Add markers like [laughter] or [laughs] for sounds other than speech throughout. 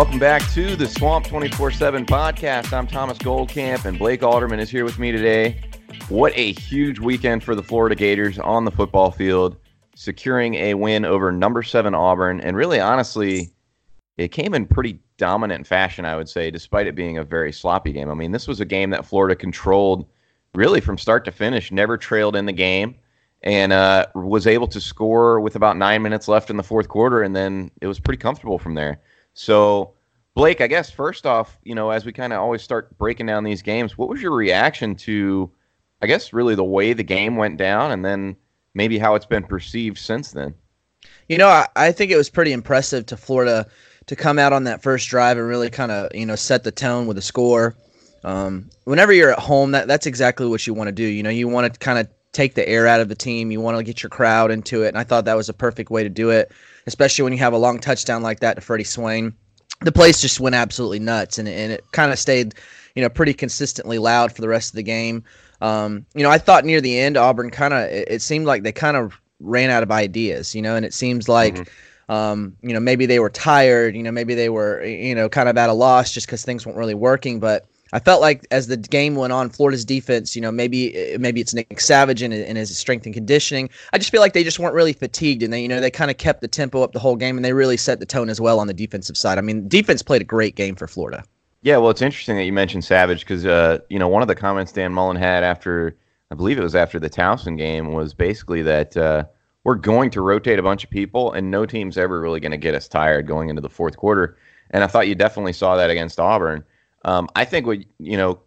Welcome back to the Swamp 24 7 podcast. I'm Thomas Goldkamp, and Blake Alderman is here with me today. What a huge weekend for the Florida Gators on the football field, securing a win over number seven Auburn. And really, honestly, it came in pretty dominant fashion, I would say, despite it being a very sloppy game. I mean, this was a game that Florida controlled really from start to finish, never trailed in the game, and uh, was able to score with about nine minutes left in the fourth quarter. And then it was pretty comfortable from there. So, Blake, I guess first off, you know, as we kind of always start breaking down these games, what was your reaction to, I guess, really the way the game went down, and then maybe how it's been perceived since then? You know, I, I think it was pretty impressive to Florida to come out on that first drive and really kind of, you know, set the tone with a score. Um, whenever you're at home, that that's exactly what you want to do. You know, you want to kind of take the air out of the team. You want to get your crowd into it, and I thought that was a perfect way to do it especially when you have a long touchdown like that to Freddie Swain. The place just went absolutely nuts, and, and it kind of stayed, you know, pretty consistently loud for the rest of the game. Um, you know, I thought near the end, Auburn kind of, it, it, seemed like they kind of ran out of ideas, you know, and it seems like, mm-hmm. um, you know, maybe they were tired, you know, maybe they were, you know, kind of at a loss just because things weren't really working. But I felt like as the game went on, Florida's defense, you know, maybe maybe it's Nick Savage and, and his strength and conditioning. I just feel like they just weren't really fatigued, and they, you know, they kind of kept the tempo up the whole game, and they really set the tone as well on the defensive side. I mean, defense played a great game for Florida. Yeah, well, it's interesting that you mentioned Savage because uh, you know one of the comments Dan Mullen had after I believe it was after the Towson game was basically that uh, we're going to rotate a bunch of people, and no team's ever really going to get us tired going into the fourth quarter. And I thought you definitely saw that against Auburn. Um, I think what you know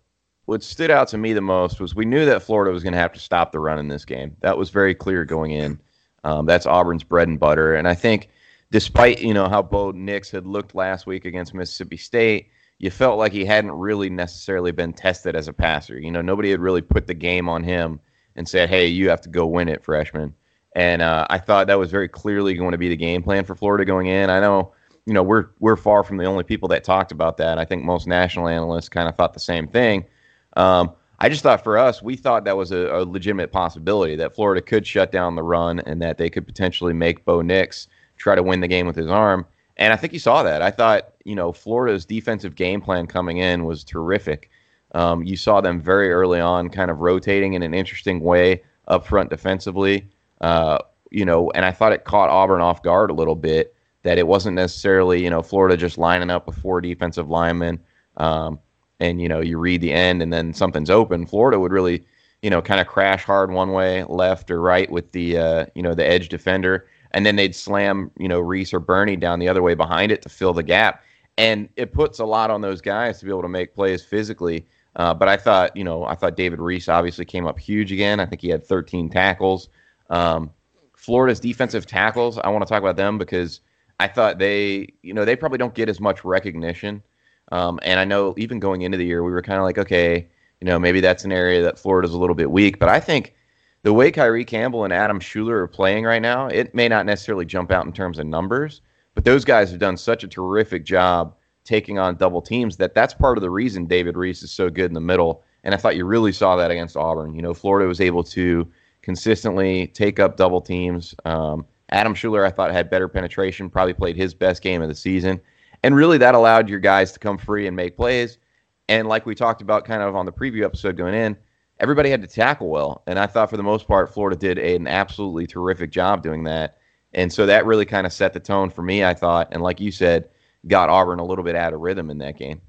what stood out to me the most was we knew that Florida was going to have to stop the run in this game. That was very clear going in. Um, that's Auburn's bread and butter, and I think despite you know how Bo Nix had looked last week against Mississippi State, you felt like he hadn't really necessarily been tested as a passer. You know, nobody had really put the game on him and said, "Hey, you have to go win it, freshman." And uh, I thought that was very clearly going to be the game plan for Florida going in. I know you know, we're we're far from the only people that talked about that. I think most national analysts kind of thought the same thing. Um, I just thought for us, we thought that was a, a, legitimate possibility that Florida could shut down the run and that they could potentially make Bo Nix try to win the game with his arm. And I think you saw that. I thought, you know, Florida's defensive game plan coming in was terrific. Um, you saw them very early on kind of rotating in an interesting way up front defensively. Uh, you know, and I thought it caught Auburn off guard a little bit that it wasn't necessarily you know Florida just lining up with four defensive linemen, um, and you know you read the end and then something's open. Florida would really you know kind of crash hard one way, left or right with the uh, you know the edge defender, and then they'd slam you know Reese or Burney down the other way behind it to fill the gap, and it puts a lot on those guys to be able to make plays physically. Uh, but I thought, you know, I thought David Reese obviously came up huge again. I think he had 13 tackles. Um, Florida's defensive tackles, I want to talk about them because I thought they, you know, they probably don't get as much recognition. Um, and I know even going into the year, we were kind of like, okay, you know, maybe that's an area that Florida's a little bit weak. But I think the way Kyree Campbell and Adam Shuler are playing right now, it may not necessarily jump out in terms of numbers, but those guys have done such a terrific job taking on double teams that that's part of the reason David Reese is so good in the middle. And I thought you really saw that against Auburn. You know, Florida was able to consistently take up double teams. Um, Adam Shuler, I thought, had better penetration, probably played his best game of the season. And really, that allowed your guys to come free and make plays. And like we talked about kind of on the preview episode going in, everybody had to tackle well. And I thought for the most part, Florida did an absolutely terrific job doing that. And so that really kind of set the tone for me, I thought. And like you said, got Auburn a little bit out of rhythm in that game.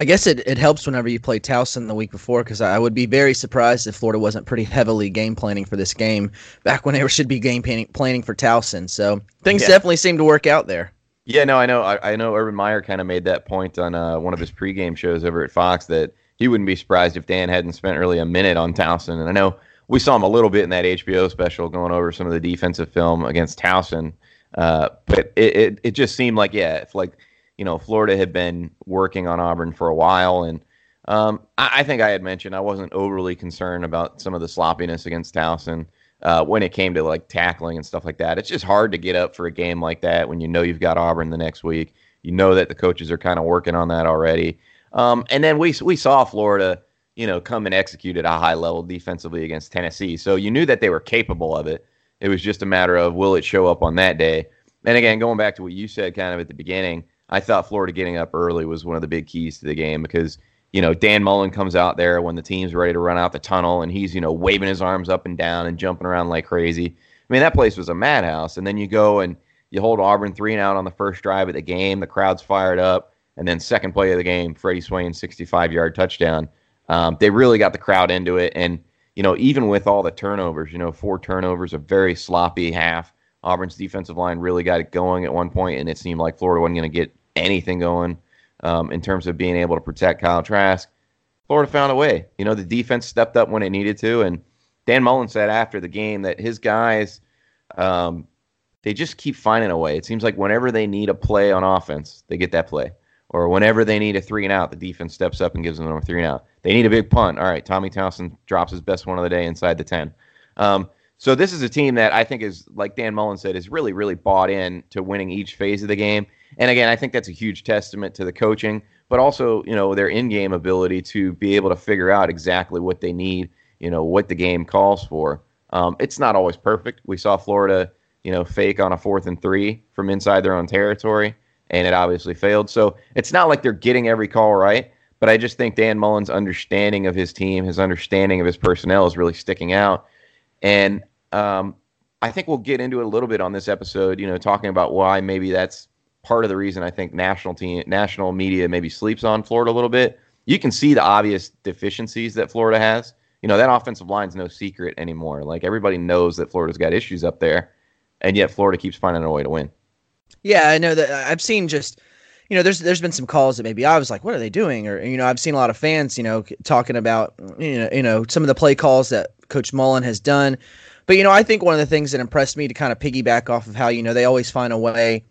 I guess it, it helps whenever you play Towson the week before because I would be very surprised if Florida wasn't pretty heavily game planning for this game back when they [laughs] should be game planning, planning for Towson. So things yeah. definitely seem to work out there. Yeah, no, I know. I, I know Urban Meyer kind of made that point on uh, one of his pregame shows over at Fox that he wouldn't be surprised if Dan hadn't spent really a minute on Towson. And I know we saw him a little bit in that HBO special going over some of the defensive film against Towson. Uh, but it, it, it just seemed like, yeah, if like, you know, Florida had been working on Auburn for a while. And um, I, I, think I had mentioned I wasn't overly concerned about some of the sloppiness against Towson uh, when it came to like tackling and stuff like that. It's just hard to get up for a game like that when you know you've got Auburn the next week. You know that the coaches are kind of working on that already. Um, and then we we saw Florida, you know, come and execute at a high level defensively against Tennessee. So you knew that they were capable of it. It was just a matter of will it show up on that day. And again, going back to what you said kind of at the beginning, I thought Florida getting up early was one of the big keys to the game because you know Dan Mullen comes out there when the team's ready to run out the tunnel and he's you know waving his arms up and down and jumping around like crazy. I mean that place was a madhouse. And then you go and you hold Auburn three and out on the first drive of the game. The crowd's fired up. And then second play of the game, Freddie Swain 65 yard touchdown. Um, they really got the crowd into it. And, you know, even with all the turnovers, you know, four turnovers, a very sloppy half. Auburn's defensive line really got it going at one point, and it seemed like Florida wasn't going to get anything going um, in terms of being able to protect Kyle Trask. Florida found a way. You know, the defense stepped up when it needed to. And Dan Mullen said after the game that his guys, um, they just keep finding a way. It seems like whenever they need a play on offense, they get that play or whenever they need a three and out, the defense steps up and gives them a three and out. They need a big punt. All right, Tommy Townsend drops his best one of the day inside the 10. Um, so this is a team that I think is, like Dan Mullen said, is really, really bought in to winning each phase of the game. And again, I think that's a huge testament to the coaching, but also, you know, their in-game ability to be able to figure out exactly what they need, you know, what the game calls for. Um, it's not always perfect. We saw Florida, you know, fake on a fourth and three from inside their own territory and it obviously failed. So it's not like they're getting every call right, but I just think Dan Mullen's understanding of his team, his understanding of his personnel is really sticking out. And um, I think we'll get into it a little bit on this episode, you know, talking about why maybe that's part of the reason I think national team, national media maybe sleeps on Florida a little bit. You can see the obvious deficiencies that Florida has. You know, that offensive line's no secret anymore. Like everybody knows that Florida's got issues up there, and yet Florida keeps finding a way to win. Yeah, I know that I've seen just you know, there's there's been some calls that maybe I was like, what are they doing? Or you know, I've seen a lot of fans, you know, talking about you know, you know, some of the play calls that Coach Mullen has done. But you know, I think one of the things that impressed me to kind of piggyback off of how you know they always find a way,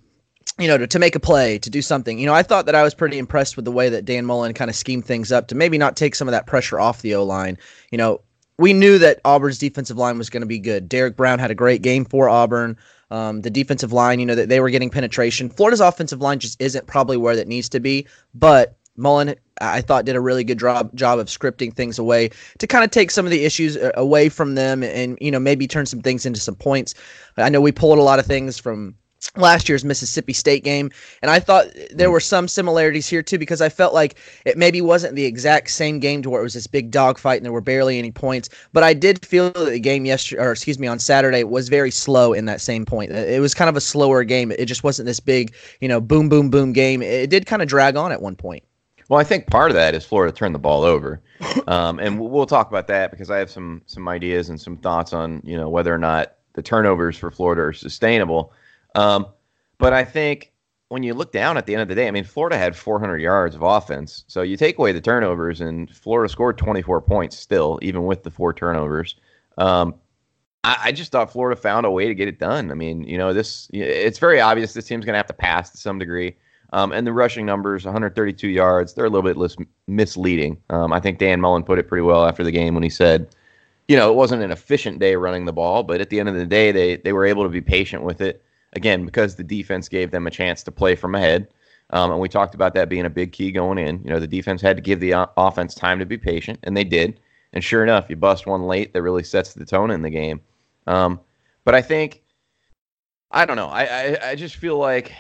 you know, to, to make a play, to do something. You know, I thought that I was pretty impressed with the way that Dan Mullen kind of schemed things up to maybe not take some of that pressure off the O line. You know, we knew that Auburn's defensive line was going to be good. Derrick Brown had a great game for Auburn. Um, the defensive line, you know, that they were getting penetration. Florida's offensive line just isn't probably where that needs to be, but Mullen, I thought, did a really good job job of scripting things away to kind of take some of the issues uh, away from them, and you know maybe turn some things into some points. I know we pulled a lot of things from last year's Mississippi State game. And I thought there were some similarities here too because I felt like it maybe wasn't the exact same game to where it was this big dogfight and there were barely any points. But I did feel that the game yesterday, or excuse me, on Saturday was very slow in that same point. It was kind of a slower game. It just wasn't this big, you know, boom, boom, boom game. It did kind of drag on at one point. Well, I think part of that is Florida turned the ball over, um, and we'll talk about that because I have some some ideas and some thoughts on you know whether or not the turnovers for Florida are sustainable. Um, but I think when you look down at the end of the day, I mean, Florida had 400 yards of offense. So you take away the turnovers, and Florida scored 24 points still, even with the four turnovers. Um, I, I, just thought Florida found a way to get it done. I mean, you know, this it's very obvious this team's going to have to pass to some degree. Um, and the rushing numbers, 132 yards, they're a little bit less misleading. Um, I think Dan Mullen put it pretty well after the game when he said, you know, it wasn't an efficient day running the ball, but at the end of the day, they they were able to be patient with it again because the defense gave them a chance to play from ahead. Um, and we talked about that being a big key going in. You know, the defense had to give the o- offense time to be patient, and they did. And sure enough, you bust one late that really sets the tone in the game. Um, but I think, I don't know. I, I, I just feel like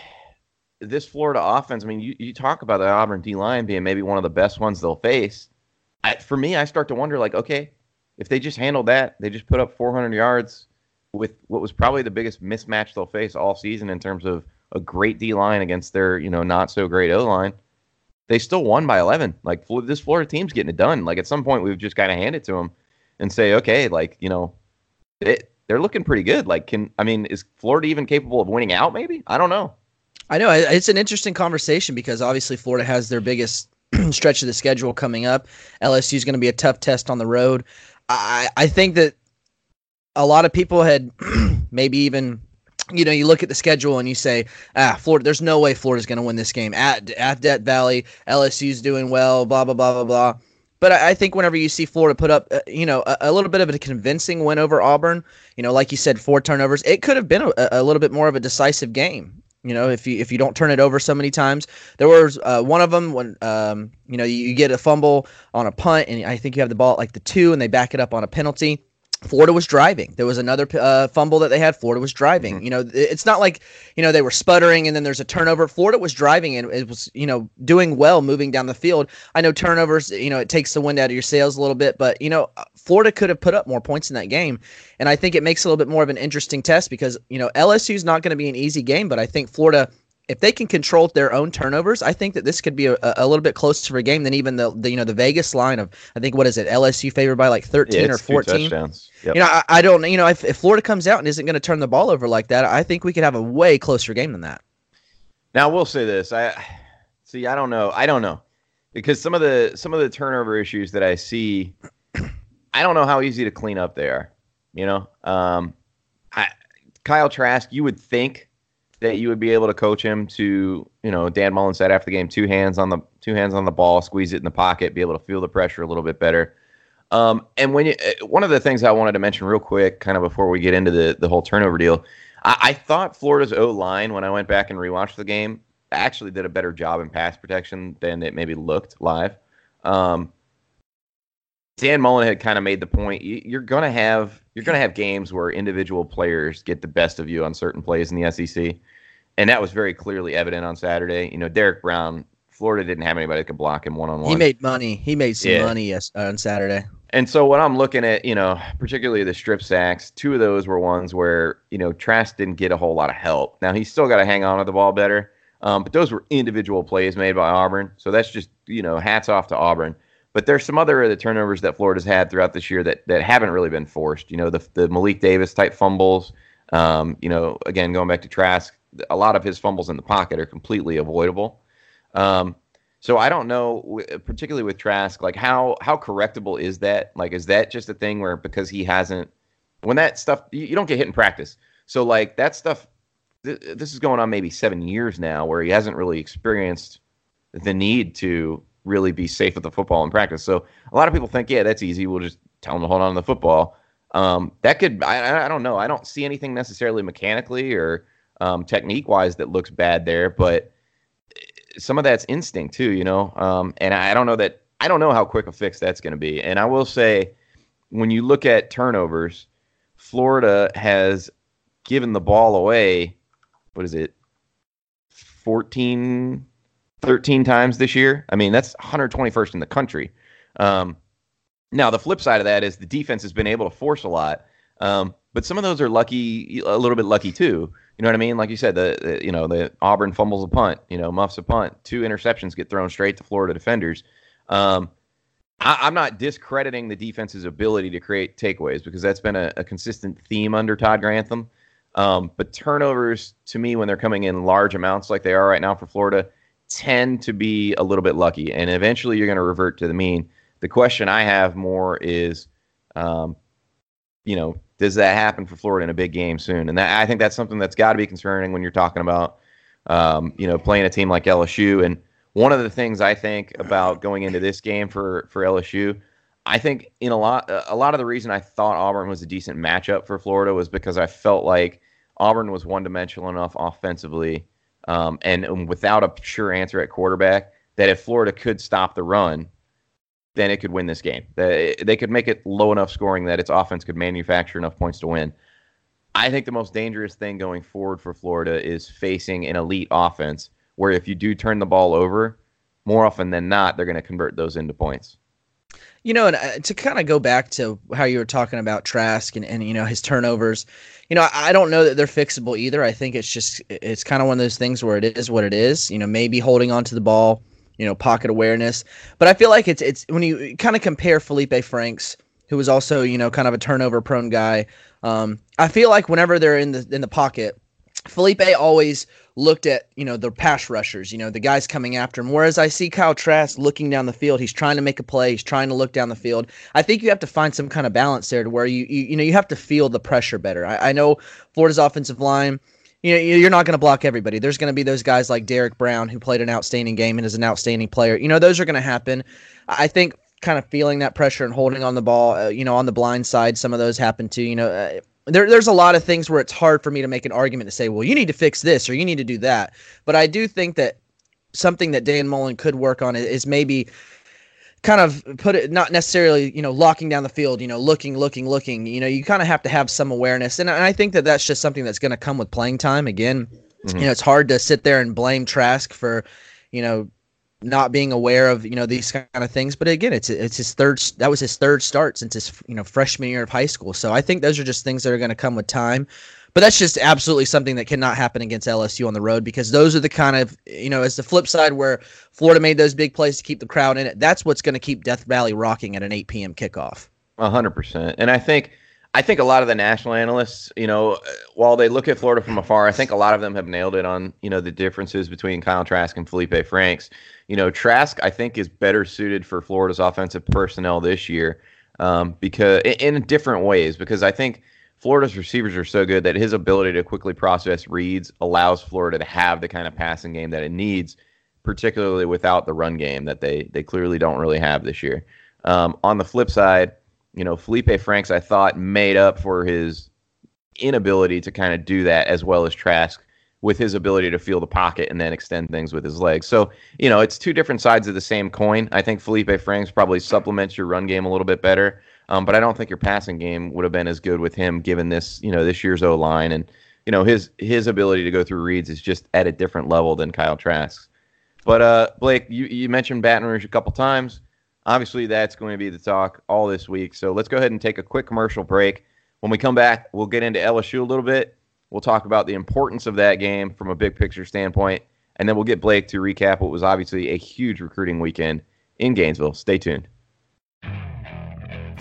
this Florida offense. I mean, you, you talk about the Auburn D line being maybe one of the best ones they'll face. I, for me, I start to wonder, like, okay, if they just handled that, they just put up 400 yards with what was probably the biggest mismatch they'll face all season in terms of a great D line against their, you know, not so great O line. they still won by 11. Like this Florida team's getting it done. Like at some point, we've just got to hand it to them and say, okay, like you know, it, they're looking pretty good. Like, can I mean, is Florida even capable of winning out? Maybe I don't know. I know it's an interesting conversation because obviously Florida has their biggest [clears throat] stretch of the schedule coming up. LSU is going to be a tough test on the road. I I think that a lot of people had [clears throat] maybe even you know, you look at the schedule and you say, ah, Florida, there's no way Florida's going to win this game at at Death Valley. LSU's doing well, blah blah blah blah blah. But I, I think whenever you see Florida put up, uh, you know, a, a, little bit of a convincing win over Auburn, you know, like you said, four turnovers, it could have been a, a little bit more of a decisive game. You know, if you if you don't turn it over so many times, there was uh, one of them when um, you know you, you get a fumble on a punt, and I think you have the ball at like the two, and they back it up on a penalty Florida was driving. There was another uh, fumble that they had. Florida was driving. Mm-hmm. You know, it's not like you know they were sputtering and then there's a turnover. Florida was driving and it was you know doing well moving down the field. I know turnovers. You know, it takes the wind out of your sails a little bit, but you know, Florida could have put up more points in that game, and I think it makes a little bit more of an interesting test because you know LSU is not going to be an easy game, but I think Florida if they can control their own turnovers, I think that this could be a, a little bit closer of a game than even the, the you know the Vegas line of I think what is it LSU favored by like thirteen yeah, or fourteen. Yep. You know I, I, don't you know if, if Florida comes out and isn't going to turn the ball over like that, I think we could have a way closer game than that. Now we'll say this: I see. I don't know. I don't know because some of the some of the turnover issues that I see, I don't know how easy to clean up they are. You know, um, I, Kyle Trask, you would think that you would be able to coach him to, you know, Dan Mullen said after the game, two hands on the two hands on the ball, squeeze it in the pocket, be able to feel the pressure a little bit better. Um, and when you, uh, one of the things I wanted to mention real quick, kind of before we get into the the whole turnover deal, I, I thought Florida's O line when I went back and rewatched the game actually did a better job in pass protection than it maybe looked live. Um, Dan Mullen had kind of made the point you're gonna have you're gonna have games where individual players get the best of you on certain plays in the SEC and that was very clearly evident on Saturday. You know, Derrick Brown, Florida didn't have anybody that could block him one on one. He made money. He made some yeah. money yes, uh, on Saturday. And so when I'm looking at, you know, particularly the strip sacks, two of those were ones where, you know, Trask didn't get a whole lot of help. Now he's still got to hang on to the ball better. Um, but those were individual plays made by Auburn. So that's just, you know, hats off to Auburn. But there's some other of the turnovers that Florida's had throughout this year that, that haven't really been forced. You know, the, the Malik Davis type fumbles. Um, you know, again, going back to Trask, a lot of his fumbles in the pocket are completely avoidable. Um, so I don't know, particularly with Trask, like how how correctable is that? Like, is that just a thing where because he hasn't, when that stuff you, you don't get hit in practice, so like that stuff, th- this is going on maybe seven years now, where he hasn't really experienced the need to really be safe with the football in practice. So a lot of people think, yeah, that's easy. We'll just tell him to hold on to the football. Um, that could, I, I don't know. I don't see anything necessarily mechanically or um, technique wise that looks bad there, but some of that's instinct too, you know. Um, and I don't know that I don't know how quick a fix that's going to be. And I will say, when you look at turnovers, Florida has given the ball away. What is it? 14, 13 times this year. I mean, that's 121st in the country. Um, now, the flip side of that is the defense has been able to force a lot, um, but some of those are lucky, a little bit lucky too. You know what I mean? Like you said, the, the, you know the Auburn fumbles a punt, you know muffs a punt, two interceptions get thrown straight to Florida defenders. Um, I, am not discrediting the defense's ability to create takeaways because that's been a, a consistent theme under Todd Grantham. Um, but turnovers, to me, when they're coming in large amounts like they are right now for Florida, tend to be a little bit lucky, and eventually you're going to revert to the mean. The question I have more is, um, you know, does that happen for Florida in a big game soon? And that, I think that's something that's got to be concerning when you're talking about, um, you know, playing a team like LSU. And one of the things I think about going into this game for for LSU, I think in a lot a lot of the reason I thought Auburn was a decent matchup for Florida was because I felt like Auburn was one dimensional enough offensively, um, and without a sure answer at quarterback, that if Florida could stop the run, then it could win this game. They could make it low enough scoring that its offense could manufacture enough points to win. I think the most dangerous thing going forward for Florida is facing an elite offense where if you do turn the ball over, more often than not, they're going to convert those into points. You know, and uh, to kind of go back to how you were talking about Trask and, and you know his turnovers, you know, I don't know that they're fixable either. I think it's just it's kind of one of those things where it is what it is. You know, maybe holding on to the ball you know, pocket awareness. But I feel like it's it's when you kind of compare Felipe Franks, who was also you know kind of a turnover prone guy. Um, I feel like whenever they're in the in the pocket, Felipe always looked at you know the pass rushers, you know the guys coming after him. Whereas I see Kyle Trask looking down the field, he's trying to make a play, he's trying to look down the field. I think you have to find some kind of balance there to where you you, you know you have to feel the pressure better. I, I know Florida's offensive line. You know, you're not going to block everybody. There's going to be those guys like Derrick Brown who played an outstanding game and is an outstanding player. You know, those are going to happen. I think kind of feeling that pressure and holding on the ball, uh, you know, on the blind side, some of those happen too. You know, uh, there, there's a lot of things where it's hard for me to make an argument to say, well, you need to fix this or you need to do that. But I do think that something that Dan Mullen could work on is maybe kind of put it not necessarily you know locking down the field you know looking looking looking you know you kind of have to have some awareness and, and i think that that's just something that's going to come with playing time again mm-hmm. you know it's hard to sit there and blame trask for you know not being aware of you know these kind of things. But again, it's it's his third. That was his third start since his you know freshman year of high school. So I think those are just things that are going to come with time. But that's just absolutely something that cannot happen against LSU on the road because those are the kind of you know as the flip side where Florida made those big plays to keep the crowd in it. That's what's going to keep Death Valley rocking at an 8 p.m. kickoff. hundred percent. And I think I think a lot of the national analysts, you know, while they look at Florida from afar, I think a lot of them have nailed it on, you know, the differences between Kyle Trask and Felipe Franks. You know, Trask, I think, is better suited for Florida's offensive personnel this year um, because in different ways. Because I think Florida's receivers are so good that his ability to quickly process reads allows Florida to have the kind of passing game that it needs, particularly without the run game that they they clearly don't really have this year. Um, on the flip side you know, Felipe Franks, I thought, made up for his inability to kind of do that as well as Trask with his ability to feel the pocket and then extend things with his legs. So, you know, it's two different sides of the same coin. I think Felipe Franks probably supplements your run game a little bit better, um, but I don't think your passing game would have been as good with him given this, you know, this year's O line and you know his his ability to go through reads is just at a different level than Kyle Trask's. But uh, Blake, you, you mentioned Baton Rouge a couple times. Obviously, that's going to be the talk all this week. So let's go ahead and take a quick commercial break. When we come back, we'll get into LSU a little bit. We'll talk about the importance of that game from a big picture standpoint. And then we'll get Blake to recap what was obviously a huge recruiting weekend in Gainesville. Stay tuned.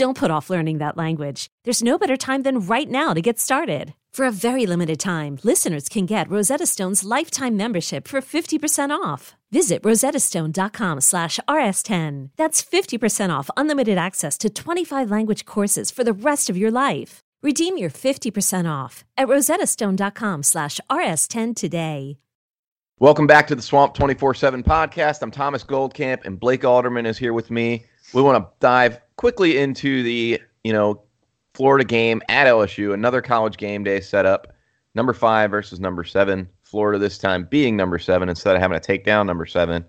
Don't put off learning that language. There's no better time than right now to get started. For a very limited time, listeners can get Rosetta Stone's lifetime membership for 50% off. Visit rosettastone.com slash rs10. That's 50% off unlimited access to 25 language courses for the rest of your life. Redeem your 50% off at rosettastone.com slash rs10 today. Welcome back to the Swamp 24-7 podcast. I'm Thomas Goldkamp, and Blake Alderman is here with me. We want to dive quickly into the, you know, Florida game at LSU, another college game day setup. Number five versus number seven. Florida this time being number seven instead of having to take down number seven.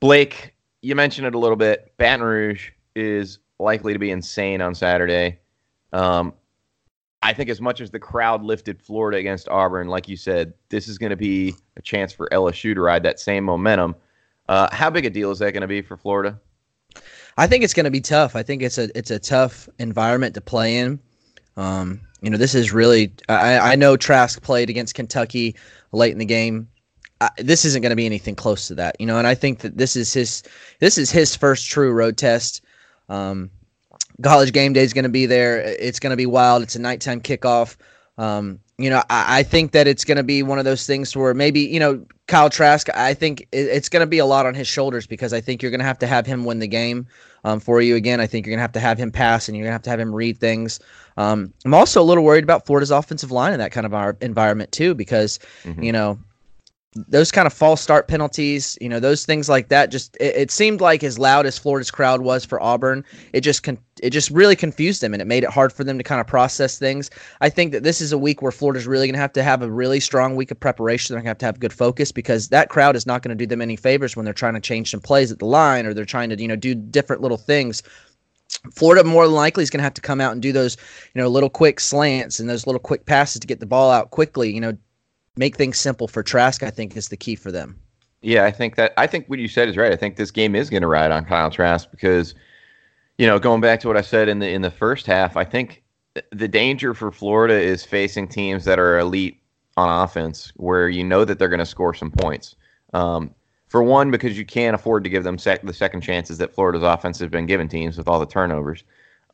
Blake, you mentioned it a little bit. Baton Rouge is likely to be insane on Saturday. Um, I think as much as the crowd lifted Florida against Auburn, like you said, this is going to be a chance for LSU to ride that same momentum. Uh, how big a deal is that going to be for Florida? I think it's going to be tough. I think it's a it's a tough environment to play in. Um, you know, this is really. I, I know Trask played against Kentucky late in the game. I, this isn't going to be anything close to that, you know. And I think that this is his this is his first true road test. Um, college game day is going to be there. It's going to be wild. It's a nighttime kickoff. Um, you know, I, I think that it's going to be one of those things where maybe, you know, Kyle Trask, I think it's going to be a lot on his shoulders because I think you're going to have to have him win the game um, for you again. I think you're going to have to have him pass and you're going to have to have him read things. Um, I'm also a little worried about Florida's offensive line in that kind of our environment too, because, mm-hmm. you know, those kind of false start penalties, you know, those things like that. Just it, it, seemed like as loud as Florida's crowd was for Auburn, it just con- it just really confused them and it made it hard for them to kind of process things. I think that this is a week where Florida's really going to have to have a really strong week of preparation. They're going to have to have good focus because that crowd is not going to do them any favors when they're trying to change some plays at the line or they're trying to you know do different little things. Florida more than likely is going to have to come out and do those, you know, little quick slants and those little quick passes to get the ball out quickly. You know, make things simple for Trask, I think, is the key for them. Yeah, I think that I think what you said is right. I think this game is going to ride on Kyle Trask because, you know, going back to what I said in the in the first half, I think the danger for Florida is facing teams that are elite on offense, where you know that they're going to score some points. Um, for one, because you can't afford to give them sec- the second chances that Florida's offense has been given teams with all the turnovers.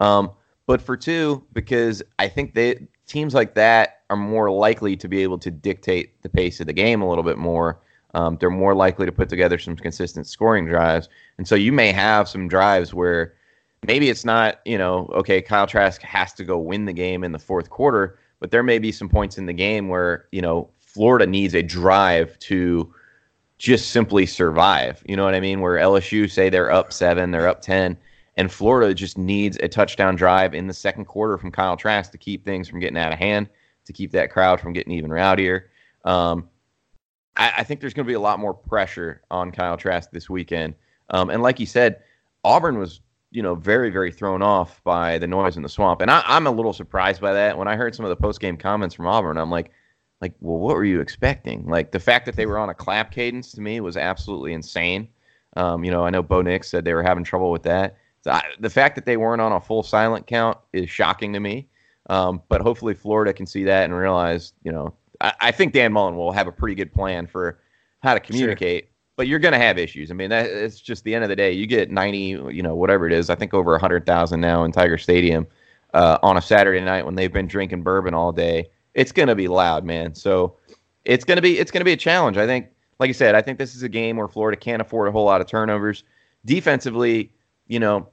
Um, but for two, because I think they teams like that are more likely to be able to dictate the pace of the game a little bit more. Um, they're more likely to put together some consistent scoring drives, and so you may have some drives where maybe it's not you know okay Kyle Trask has to go win the game in the fourth quarter, but there may be some points in the game where you know Florida needs a drive to just simply survive. You know what I mean? Where LSU say they're up seven, they're up ten and Florida just needs a touchdown drive in the second quarter from Kyle Trask to keep things from getting out of hand, to keep that crowd from getting even rowdier. Um, I, I, think there's going to be a lot more pressure on Kyle Trask this weekend. Um, and like you said, Auburn was, you know, very, very thrown off by the noise in the swamp. And I, am a little surprised by that. When I heard some of the post game comments from Auburn, I'm like, like, well, what were you expecting? Like the fact that they were on a clap cadence to me was absolutely insane. Um, you know, I know Bo Nix said they were having trouble with that. So I, the fact that they weren't on a full silent count is shocking to me. Um, but hopefully Florida can see that and realize, you know, I, I, think Dan Mullen will have a pretty good plan for how to communicate. Sure. But you're going to have issues. I mean, that, it's just the end of the day. You get 90, you know, whatever it is. I think over 100,000 now in Tiger Stadium uh, on a Saturday night when they've been drinking bourbon all day. It's going to be loud, man. So it's going to be it's going to be a challenge. I think, like I said, I think this is a game where Florida can't afford a whole lot of turnovers. Defensively, you know,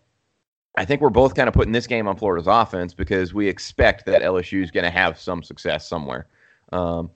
I think we're both kind of putting this game on Florida's offense because we expect that LSU is going to have some success somewhere. Um,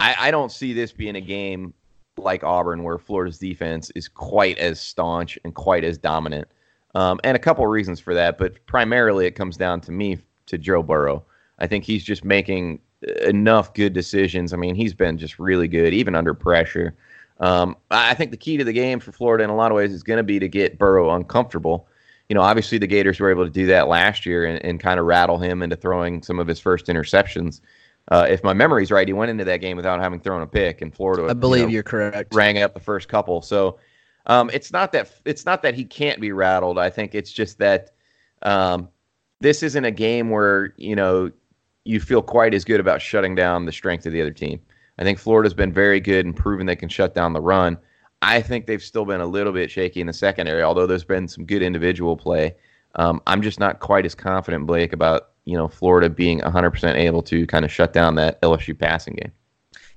I, I, don't see this being a game like Auburn where Florida's defense is quite as staunch and quite as dominant. Um, and a couple of reasons for that, but primarily it comes down to me, to Joe Burrow. I think he's just making enough good decisions. I mean, he's been just really good, even under pressure. Um, I think the key to the game for Florida in a lot of ways is going to be to get Burrow uncomfortable you know, obviously the Gators were able to do that last year and, and kind of rattle him into throwing some of his first interceptions. Uh, if my memory's right, he went into that game without having thrown a pick, and Florida. I believe you are correct. Rang up the first couple, so um, it's not that it's not that he can't be rattled. I think it's just that um, this isn't a game where you know you feel quite as good about shutting down the strength of the other team. I think Florida's been very good and proven they can shut down the run. I think they've still been a little bit shaky in the secondary, although there's been some good individual play. Um, I'm just not quite as confident, Blake, about you know Florida being 100% able to kind of shut down that LSU passing game.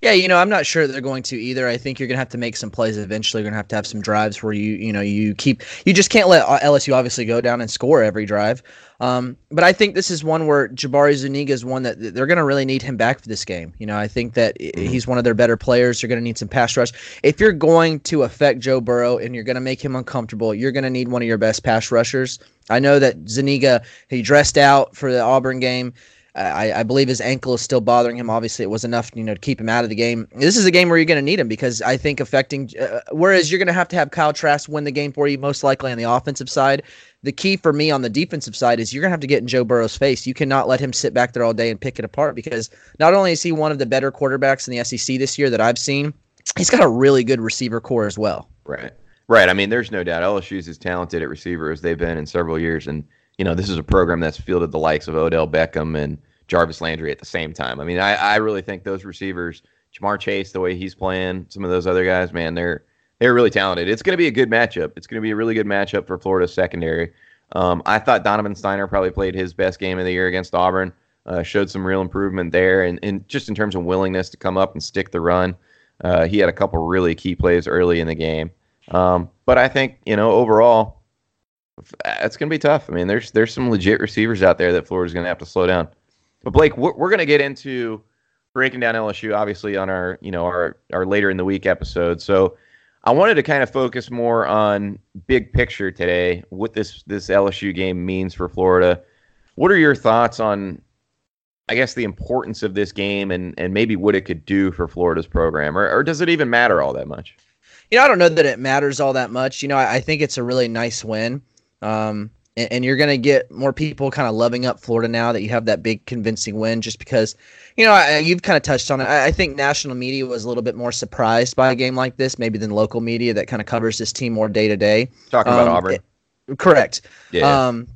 Yeah, you know, I'm not sure they're going to either. I think you're going to have to make some plays eventually. You're going to have to have some drives where you, you know, you keep, you just can't let LSU obviously go down and score every drive. Um, but I think this is one where Jabari Zuniga is one that they're going to really need him back for this game. You know, I think that mm-hmm. he's one of their better players. You're going to need some pass rush. If you're going to affect Joe Burrow and you're going to make him uncomfortable, you're going to need one of your best pass rushers. I know that Zuniga, he dressed out for the Auburn game. I, I, believe his ankle is still bothering him. Obviously, it was enough, you know, to keep him out of the game. This is a game where you're going to need him because I think affecting. Uh, whereas you're going to have to have Kyle Trask win the game for you, most likely on the offensive side. The key for me on the defensive side is you're going to have to get in Joe Burrow's face. You cannot let him sit back there all day and pick it apart because not only is he one of the better quarterbacks in the SEC this year that I've seen, he's got a really good receiver corps as well. Right. Right. I mean, there's no doubt LSU's as talented at receiver as they've been in several years, and you know, this is a program that's fielded the likes of Odell Beckham and Jarvis Landry at the same time. I mean, I, I really think those receivers, Ja'Marr Chase, the way he's playing, some of those other guys, man, they're they're really talented. It's going to be a good matchup. It's going to be a really good matchup for Florida's secondary. Um, I thought Donovan Stiner probably played his best game of the year against Auburn. Uh, showed some real improvement there, and, and just in terms of willingness to come up and stick the run. Uh, he had a couple really key plays early in the game. Um, but I think you know overall, it's going to be tough. I mean, there's there's some legit receivers out there that Florida's going to have to slow down. But Blake, we're, we're going to get into breaking down LSU obviously on our you know our our later in the week episode. So I wanted to kind of focus more on big picture today, what this this LSU game means for Florida. What are your thoughts on I guess the importance of this game and and maybe what it could do for Florida's program, or, or does it even matter all that much? You know, I don't know that it matters all that much. You know, I, I think it's a really nice win. Um, and, and you're going to get more people kind of loving up Florida now that you have that big convincing win, just because, you know, I, you've kind of touched on it. I, I, think national media was a little bit more surprised by a game like this, maybe than local media that kind of covers this team more day to day. Talking um, about Auburn. It, correct. Yeah. Um,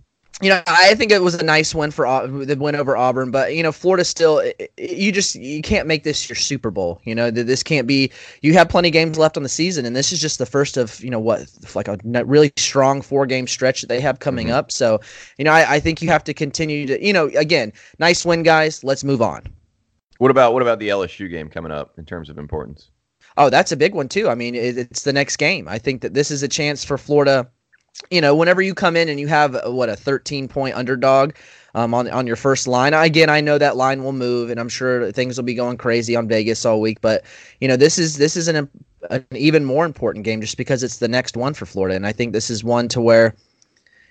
you know, I think it was a nice win for the win over Auburn, but you know, Florida still, you just you can't make this your Super Bowl. You know, this can't be. You have plenty of games left on the season, and this is just the first of you know what, like a really strong four game stretch that they have coming mm-hmm. up. So, you know, I, I think you have to continue to, you know, again, nice win, guys. Let's move on. What about what about the LSU game coming up in terms of importance? Oh, that's a big one too. I mean, it, it's the next game. I think that this is a chance for Florida you know, whenever you come in and you have uh, what a 13 point underdog um, on on your first line, again, I know that line will move, and I'm sure things will be going crazy on Vegas all week. But you know, this is this is an an even more important game just because it's the next one for Florida, and I think this is one to where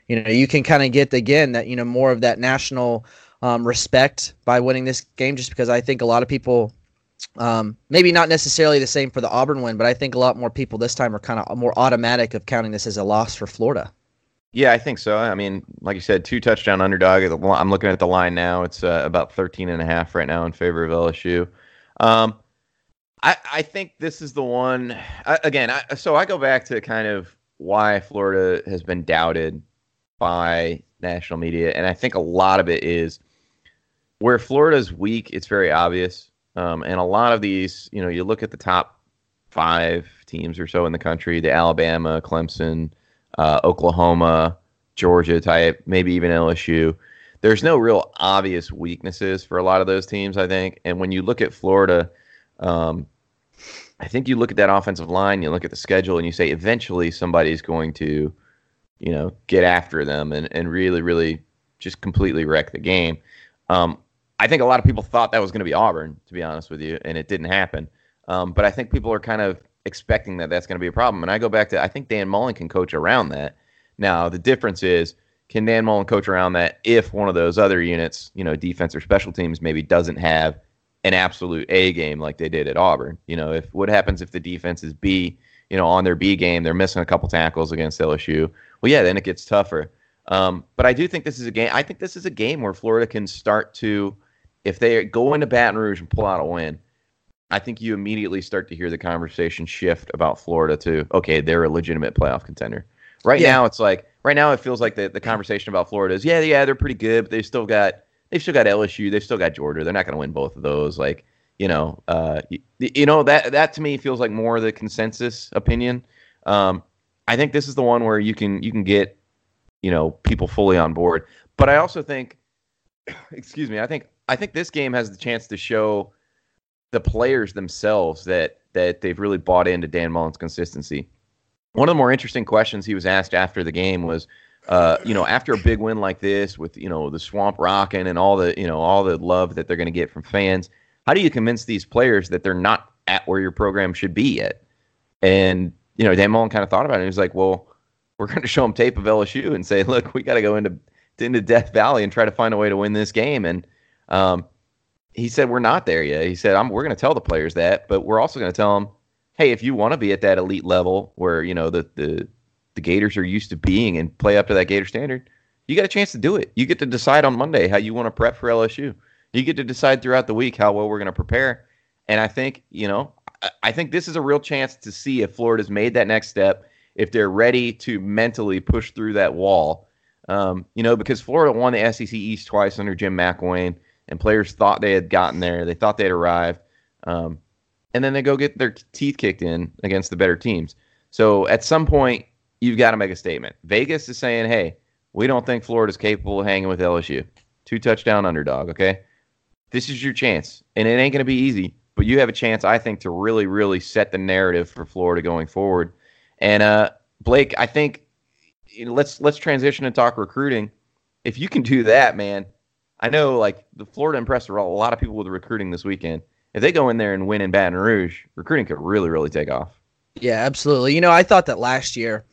you know you can kind of get again that you know more of that national um, respect by winning this game, just because I think a lot of people um, maybe not necessarily the same for the Auburn win, but I think a lot more people this time are kind of more automatic of counting this as a loss for Florida. Yeah, I think so. I mean, like you said, two touchdown underdog. I'm looking at the line now. It's uh, about 13 and a half right now in favor of LSU. Um, I, I think this is the one. I, again, I, so I go back to kind of why Florida has been doubted by national media, and I think a lot of it is where Florida's weak. It's very obvious. Um, and a lot of these, you know, you look at the top five teams or so in the country the Alabama, Clemson, uh, Oklahoma, Georgia type, maybe even LSU. There's no real obvious weaknesses for a lot of those teams, I think. And when you look at Florida, um, I think you look at that offensive line, you look at the schedule, and you say eventually somebody's going to, you know, get after them and, and really, really just completely wreck the game. Um, I think a lot of people thought that was going to be Auburn, to be honest with you, and it didn't happen. Um, but I think people are kind of expecting that that's going to be a problem. And I go back to I think Dan Mullen can coach around that. Now the difference is can Dan Mullen coach around that if one of those other units, you know, defense or special teams, maybe doesn't have an absolute A game like they did at Auburn. You know, if what happens if the defense is B, you know, on their B game, they're missing a couple tackles against LSU. Well, yeah, then it gets tougher. Um, but I do think this is a game. I think this is a game where Florida can start to if they go into Baton Rouge and pull out a win, I think you immediately start to hear the conversation shift about Florida to okay, they're a legitimate playoff contender. Right yeah. now, it's like right now it feels like the, the conversation about Florida is yeah, yeah, they're pretty good, but they still got they've still got LSU, they've still got Georgia. They're not going to win both of those. Like you know, uh, you, you, know that that to me feels like more of the consensus opinion. Um, I think this is the one where you can you can get you know people fully on board. But I also think, [clears throat] excuse me, I think I think this game has the chance to show the players themselves that that they've really bought into Dan Mullen's consistency. One of the more interesting questions he was asked after the game was, uh, you know, after a big win like this, with you know the swamp rocking and all the you know all the love that they're going to get from fans, how do you convince these players that they're not at where your program should be yet? And you know, Dan Mullen kind of thought about it. He was like, well, we're going to show them tape of LSU and say, look, we got to go into into Death Valley and try to find a way to win this game. And um, he said we're not there yet. He said we're going to tell the players that, but we're also going to tell them, hey, if you want to be at that elite level where you know the the the Gators are used to being and play up to that Gator standard, you got a chance to do it. You get to decide on Monday how you want to prep for LSU. You get to decide throughout the week how well we're going to prepare. And I think you know, I think this is a real chance to see if Florida's made that next step, if they're ready to mentally push through that wall. Um, you know, because Florida won the SEC East twice under Jim McElwain and players thought they had gotten there. They thought they had arrived. Um, and then they go get their teeth kicked in against the better teams. So at some point, you've got to make a statement. Vegas is saying, hey, we don't think Florida's capable of hanging with LSU. Two touchdown underdog, okay? this is your chance, and it ain't going to be easy, but you have a chance, I think, to really, really set the narrative for Florida going forward. And uh, Blake, I think let's let's transition and talk recruiting. If you can do that, man, I know like the Florida impressed a lot of people with recruiting this weekend. If they go in there and win in Baton Rouge, recruiting could really, really take off. Yeah, absolutely. You know, I thought that last year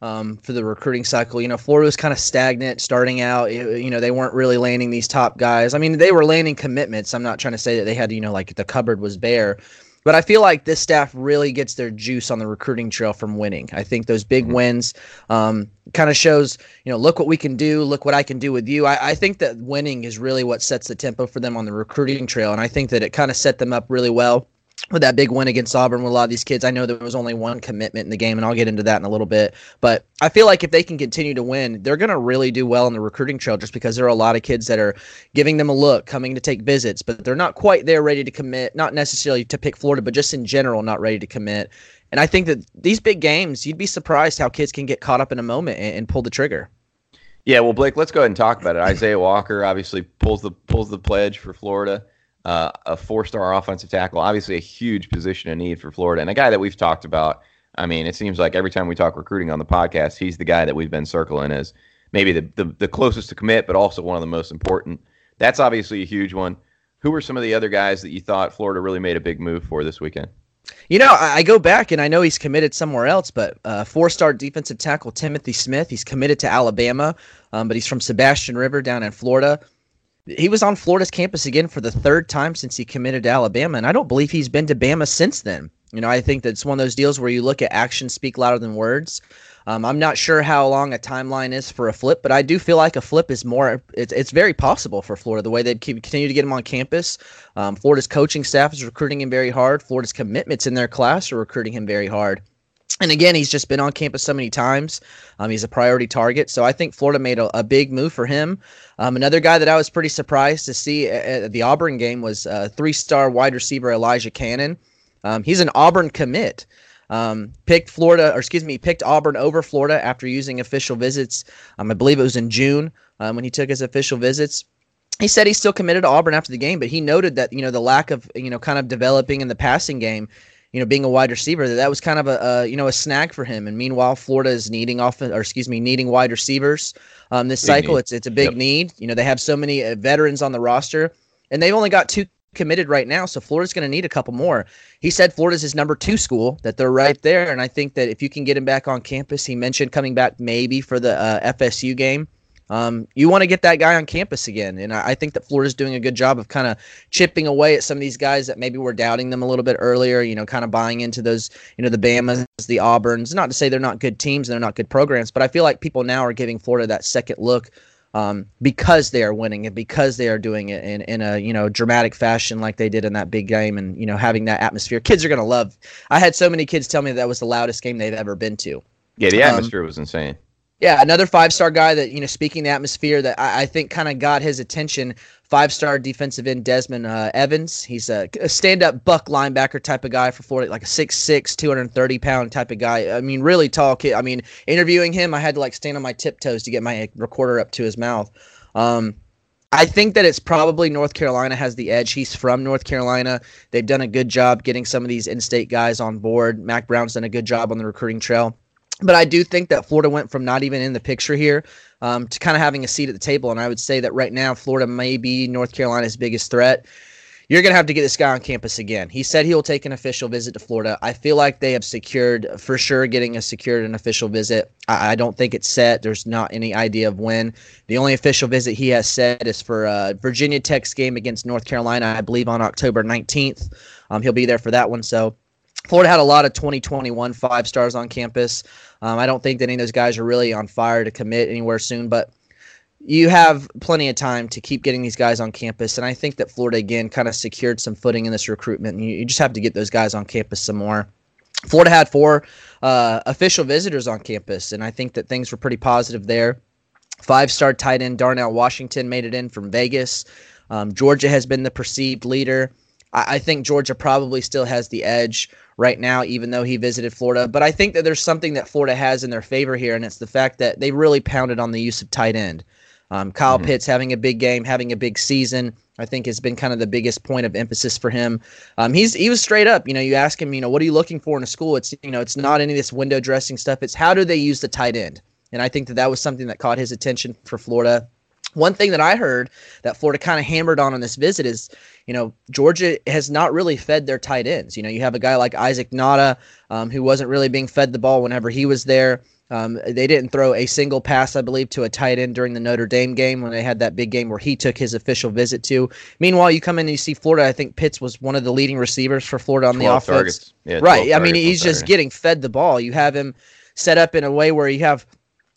um, for the recruiting cycle. You know, Florida was kind of stagnant starting out. You know, they weren't really landing these top guys. I mean, they were landing commitments. I'm not trying to say that they had, you know, like the cupboard was bare. But I feel like this staff really gets their juice on the recruiting trail from winning. I think those big mm-hmm. wins um, kind of shows, you know, look what we can do, look what I can do with you. I, I, think that winning is really what sets the tempo for them on the recruiting trail. And I think that it kind of set them up really well with that big win against Auburn with a lot of these kids. I know there was only one commitment in the game, and I'll get into that in a little bit. But I feel like if they can continue to win, they're going to really do well on the recruiting trail just because there are a lot of kids that are giving them a look, coming to take visits, but they're not quite there ready to commit, not necessarily to pick Florida, but just in general, not ready to commit. And I think that these big games, you'd be surprised how kids can get caught up in a moment and, and pull the trigger. Yeah, well, Blake, let's go ahead and talk about it. Isaiah Walker obviously pulls the pulls the pledge for Florida uh, a four-star offensive tackle, obviously a huge position of need for Florida, and a guy that we've talked about. I mean, it seems like every time we talk recruiting on the podcast, he's the guy that we've been circling as maybe the, the, the closest to commit, but also one of the most important. That's obviously a huge one. Who were some of the other guys that you thought Florida really made a big move for this weekend? You know, I go back and I know he's committed somewhere else, but uh, four-star defensive tackle Timothy Smith, he's committed to Alabama, um, but he's from Sebastian River down in Florida he was on Florida's campus again for the third time since he committed to Alabama, and I don't believe he's been to Bama since then. You know, I think that's one of those deals where you look at actions speak louder than words. Um, I'm not sure how long a timeline is for a flip, but I do feel like a flip is more. It's, it's very possible for Florida the way they continue to get him on campus. Um, Florida's coaching staff is recruiting him very hard. Florida's commitments in their class are recruiting him very hard. And again, he's just been on campus so many times. Um, he's a priority target. So I think Florida made a, a big move for him. Um, another guy that I was pretty surprised to see at the Auburn game was uh, three star wide receiver Elijah Canion. Um, he's an Auburn commit. Um, picked Florida, or excuse me, picked Auburn over Florida after using official visits. Um, I believe it was in June um, when he took his official visits he said he's still committed to Auburn after the game, but he noted that you know the lack of you know kind of developing in the passing game you know, being a wide receiver, that that was kind of a, a you know a snag for him. And meanwhile, Florida is needing off, or excuse me, needing wide receivers. Um, this big cycle, need. it's it's a big yep. need. You know, they have so many uh, veterans on the roster, and they've only got two committed right now, so Florida's going to need a couple more. He said Florida's his number two school, that they're right there, and I think that if you can get him back on campus, he mentioned coming back maybe for the uh, FSU game. Um, you want to get that guy on campus again, and I, I think that Florida's doing a good job of kind of chipping away at some of these guys that maybe were doubting them a little bit earlier. You know, kind of buying into those, you know, the Bama's, the Auburns. Not to say they're not good teams and they're not good programs, but I feel like people now are giving Florida that second look um, because they are winning and because they are doing it in, in a you know dramatic fashion like they did in that big game and you know having that atmosphere. Kids are gonna love. I had so many kids tell me that, that was the loudest game they've ever been to. Yeah, the um, atmosphere um, was insane. Yeah, another five star guy that, you know, speaking the atmosphere that I, I think kind of got his attention. Five star defensive end Desmond uh, Evans. He's a, a stand up buck linebacker type of guy for Florida, like a 6'6, 230 pound type of guy. I mean, really tall kid. I mean, interviewing him, I had to like stand on my tiptoes to get my recorder up to his mouth. Um, I think that it's probably North Carolina has the edge. He's from North Carolina. They've done a good job getting some of these in state guys on board. Mack Brown's done a good job on the recruiting trail. But I do think that Florida went from not even in the picture here um, to kind of having a seat at the table. And I would say that right now, Florida may be North Carolina's biggest threat. You're going to have to get this guy on campus again. He said he will take an official visit to Florida. I feel like they have secured, for sure, getting a secured an official visit. I, I don't think it's set. There's not any idea of when. The only official visit he has said is for uh, Virginia Tech's game against North Carolina, I believe, on October 19th. Um, he'll be there for that one. So Florida had a lot of 2021 five stars on campus. Um, I don't think that any of those guys are really on fire to commit anywhere soon, but you have plenty of time to keep getting these guys on campus. And I think that Florida, again, kind of secured some footing in this recruitment. You, you just have to get those guys on campus some more. Florida had four uh, official visitors on campus, and I think that things were pretty positive there. Five star tight end Darnell Washington made it in from Vegas. Um, Georgia has been the perceived leader. I, I think Georgia probably still has the edge right now, even though he visited Florida. But I think that there's something that Florida has in their favor here, and it's the fact that they really pounded on the use of tight end. Um, Kyle mm-hmm. Pitts having a big game, having a big season. I think has been kind of the biggest point of emphasis for him. Um, he's he was straight up. You know, you ask him, you know, what are you looking for in a school? It's you know, it's not any of this window dressing stuff. It's how do they use the tight end? And I think that that was something that caught his attention for Florida. One thing that I heard that Florida kind of hammered on on this visit is, you know, Georgia has not really fed their tight ends. You know, you have a guy like Isaac Nauta, um, who wasn't really being fed the ball whenever he was there. Um, they didn't throw a single pass, I believe, to a tight end during the Notre Dame game when they had that big game where he took his official visit to. Meanwhile, you come in and you see Florida. I think Pitts was one of the leading receivers for Florida on the offense. Yeah, right. I mean, he's just getting fed the ball. You have him set up in a way where you have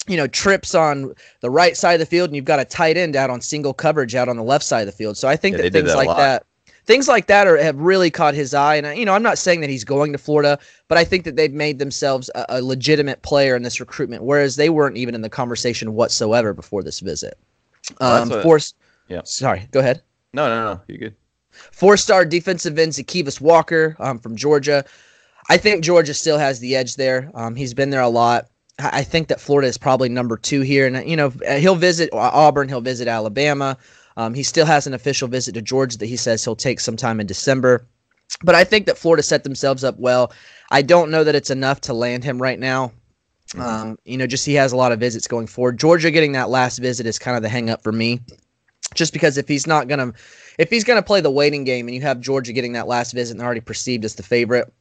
you know trips on the right side of the field and you've got a tight end out on single coverage out on the left side of the field. So i think yeah, that things that like that things like that are have really caught his eye. And you know i'm not saying that he's going to florida but i think that they've made themselves a, a legitimate player in this recruitment whereas they weren't even in the conversation whatsoever before this visit. Um well, force yeah. Sorry go ahead. No no no you're good. Four star defensive end Zykeivous walker um, from georgia. I think georgia still has the edge there. Um, he's been there a lot I think that Florida is probably number two here, and you know he'll visit Auburn, he'll visit Alabama. Um, he still has an official visit to Georgia that he says he'll take sometime in December. But I think that Florida set themselves up well. I don't know that it's enough to land him right now. Um, you know, just he has a lot of visits going forward. Georgia getting that last visit is kind of the hang up for me. Just because if he's not gonna if he's gonna play the waiting game and you have Georgia getting that last visit and already perceived as the favorite,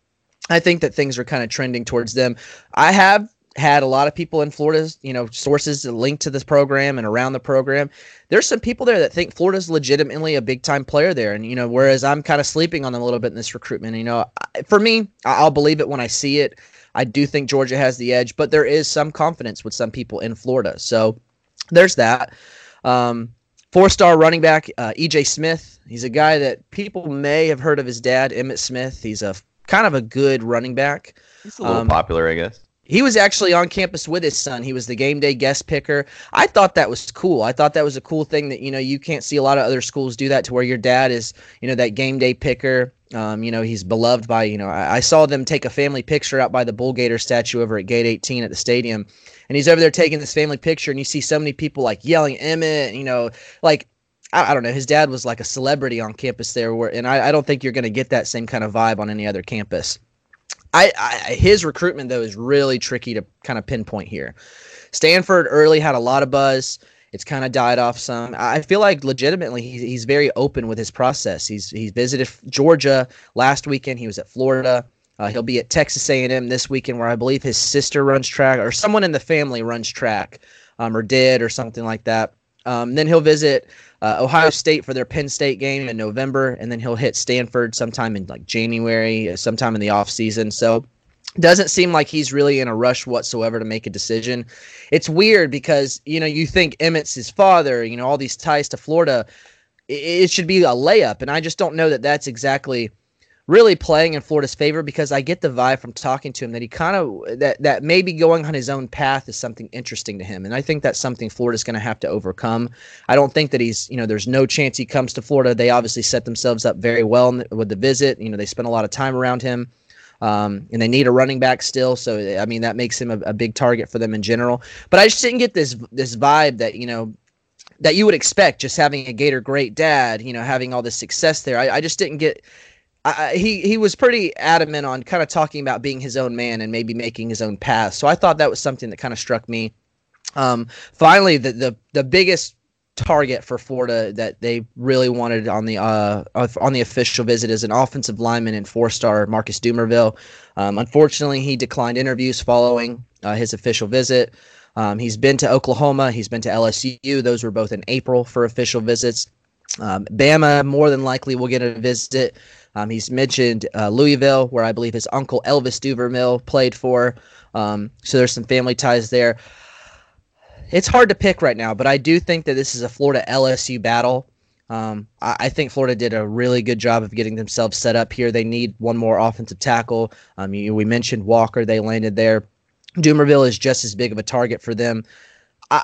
I think that things are kind of trending towards them. I have had a lot of people in Florida's, you know, sources linked to this program and around the program. There's some people there that think Florida's legitimately a big time player there. And, you know, whereas I'm kind of sleeping on them a little bit in this recruitment, you know, for me, I'll believe it when I see it. I do think Georgia has the edge, but there is some confidence with some people in Florida. So there's that. Um, Four star running back, uh, EJ Smith. He's a guy that people may have heard of his dad, Emmitt Smith. He's a kind of a good running back. He's a little um, popular, I guess. He was actually on campus with his son. He was the game day guest picker. I thought that was cool. I thought that was a cool thing that you know you can't see a lot of other schools do that to where your dad is you know that game day picker. Um, you know he's beloved by you know I, I saw them take a family picture out by the Bull Gator statue over at Gate 18 at the stadium, and he's over there taking this family picture, and you see so many people like yelling Emmitt, You know like I, don't know. His dad was like a celebrity on campus there, where, and I, I don't think you're going to get that same kind of vibe on any other campus. I, I his recruitment though is really tricky to kind of pinpoint here. Stanford early had a lot of buzz. It's kind of died off some. I feel like legitimately he's, he's very open with his process. He's he's visited Georgia last weekend. He was at Florida. Uh, he'll be at Texas A&M this weekend, where I believe his sister runs track, or someone in the family runs track, um, or did, or something like that. Um, then he'll visit uh, Ohio State for their Penn State game in November, and then he'll hit Stanford sometime in like January, uh, sometime in the off season. So doesn't seem like he's really in a rush whatsoever to make a decision. It's weird because you know you think Emmitt's his father, you know all these ties to Florida. It, it should be a layup, and I just don't know that that's exactly really playing in Florida's favor because I get the vibe from talking to him that he kind of that that maybe going on his own path is something interesting to him, and I think that's something Florida's going to have to overcome. I don't think that he's you know there's no chance he comes to Florida. They obviously set themselves up very well with the visit. You know they spent a lot of time around him. Um, and they need a running back still, so I mean that makes him a, a big target for them in general. But I just didn't get this this vibe that you know that you would expect just having a Gator great dad, you know, having all this success there. I, I just didn't get He he was pretty adamant on kind of talking about being his own man and maybe making his own path. So I thought that was something that kind of struck me. Um, finally, the, the the biggest target for Florida that they really wanted on the uh, on the official visit is an offensive lineman and four star Marcus Dumervil. Um, unfortunately, he declined interviews following uh, his official visit. Um, he's been to Oklahoma. He's been to LSU. Those were both in April for official visits. Um, Bama more than likely will get a visit. Um, he's mentioned uh, Louisville, where I believe his uncle Elvis Dumervil played for. Um, so there's some family ties there. It's hard to pick right now, but I do think that this is a Florida LSU battle. Um, I, I, think Florida did a really good job of getting themselves set up here. They need one more offensive tackle. Um, you, we mentioned Walker; they landed there. Dumervil is just as big of a target for them. I,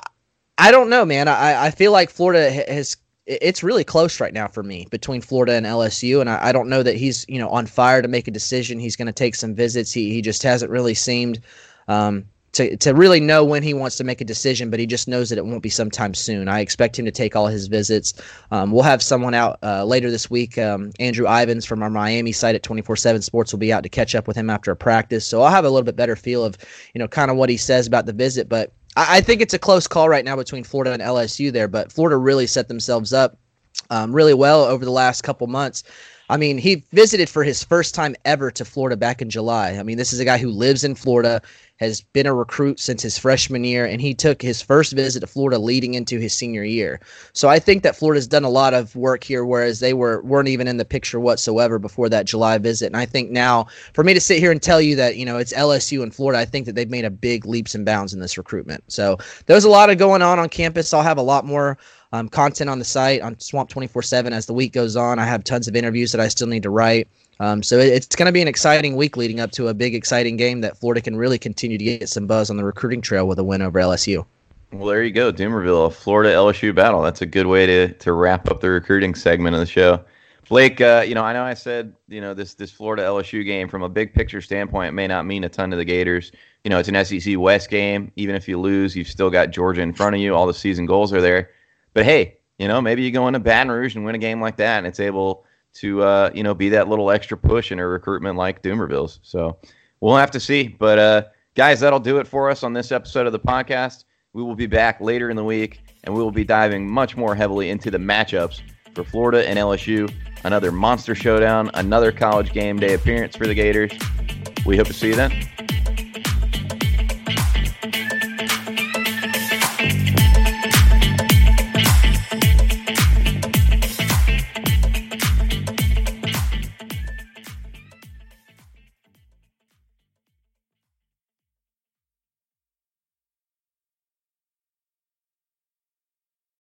I don't know, man. I, I feel like Florida has it's really close right now for me between Florida and LSU, and I, I, don't know that he's you know on fire to make a decision. He's going to take some visits. He he just hasn't really seemed um, to, to really know when he wants to make a decision, but he just knows that it won't be sometime soon. I expect him to take all his visits. Um, we'll have someone out uh, later this week. Um, Andrew Ivins from our Miami site at 24/7 Sports will be out to catch up with him after a practice, so I'll have a little bit better feel of you know kind of what he says about the visit. But I, I think it's a close call right now between Florida and LSU there. But Florida really set themselves up um, really well over the last couple months. I mean, he visited for his first time ever to Florida back in July. I mean, this is a guy who lives in Florida, has been a recruit since his freshman year, and he took his first visit to Florida leading into his senior year. So I think that Florida's done a lot of work here, whereas they were weren't even in the picture whatsoever before that July visit. And I think now, for me to sit here and tell you that you know it's LSU and Florida, I think that they've made a big leaps and bounds in this recruitment. So there's a lot of going on on campus. I'll have a lot more um, content on the site on Swamp 24 7 as the week goes on. I have tons of interviews that I still need to write. Um, so it's going to be an exciting week leading up to a big, exciting game that Florida can really continue to get some buzz on the recruiting trail with a win over LSU. Well, there you go, Dumervil, Florida LSU battle. That's a good way to to wrap up the recruiting segment of the show. Blake, uh, you know, I know I said, you know, this this Florida LSU game from a big picture standpoint may not mean a ton to the Gators. You know, it's an SEC West game. Even if you lose, you've still got Georgia in front of you. All the season goals are there. But hey, you know, maybe you go into Baton Rouge and win a game like that, and it's able to uh, you know be that little extra push in a recruitment like Dumervil's. So we'll have to see. But uh, guys, that'll do it for us on this episode of the podcast. We will be back later in the week, and we will be diving much more heavily into the matchups for Florida and LSU. Another monster showdown, another college game day appearance for the Gators. We hope to see you then.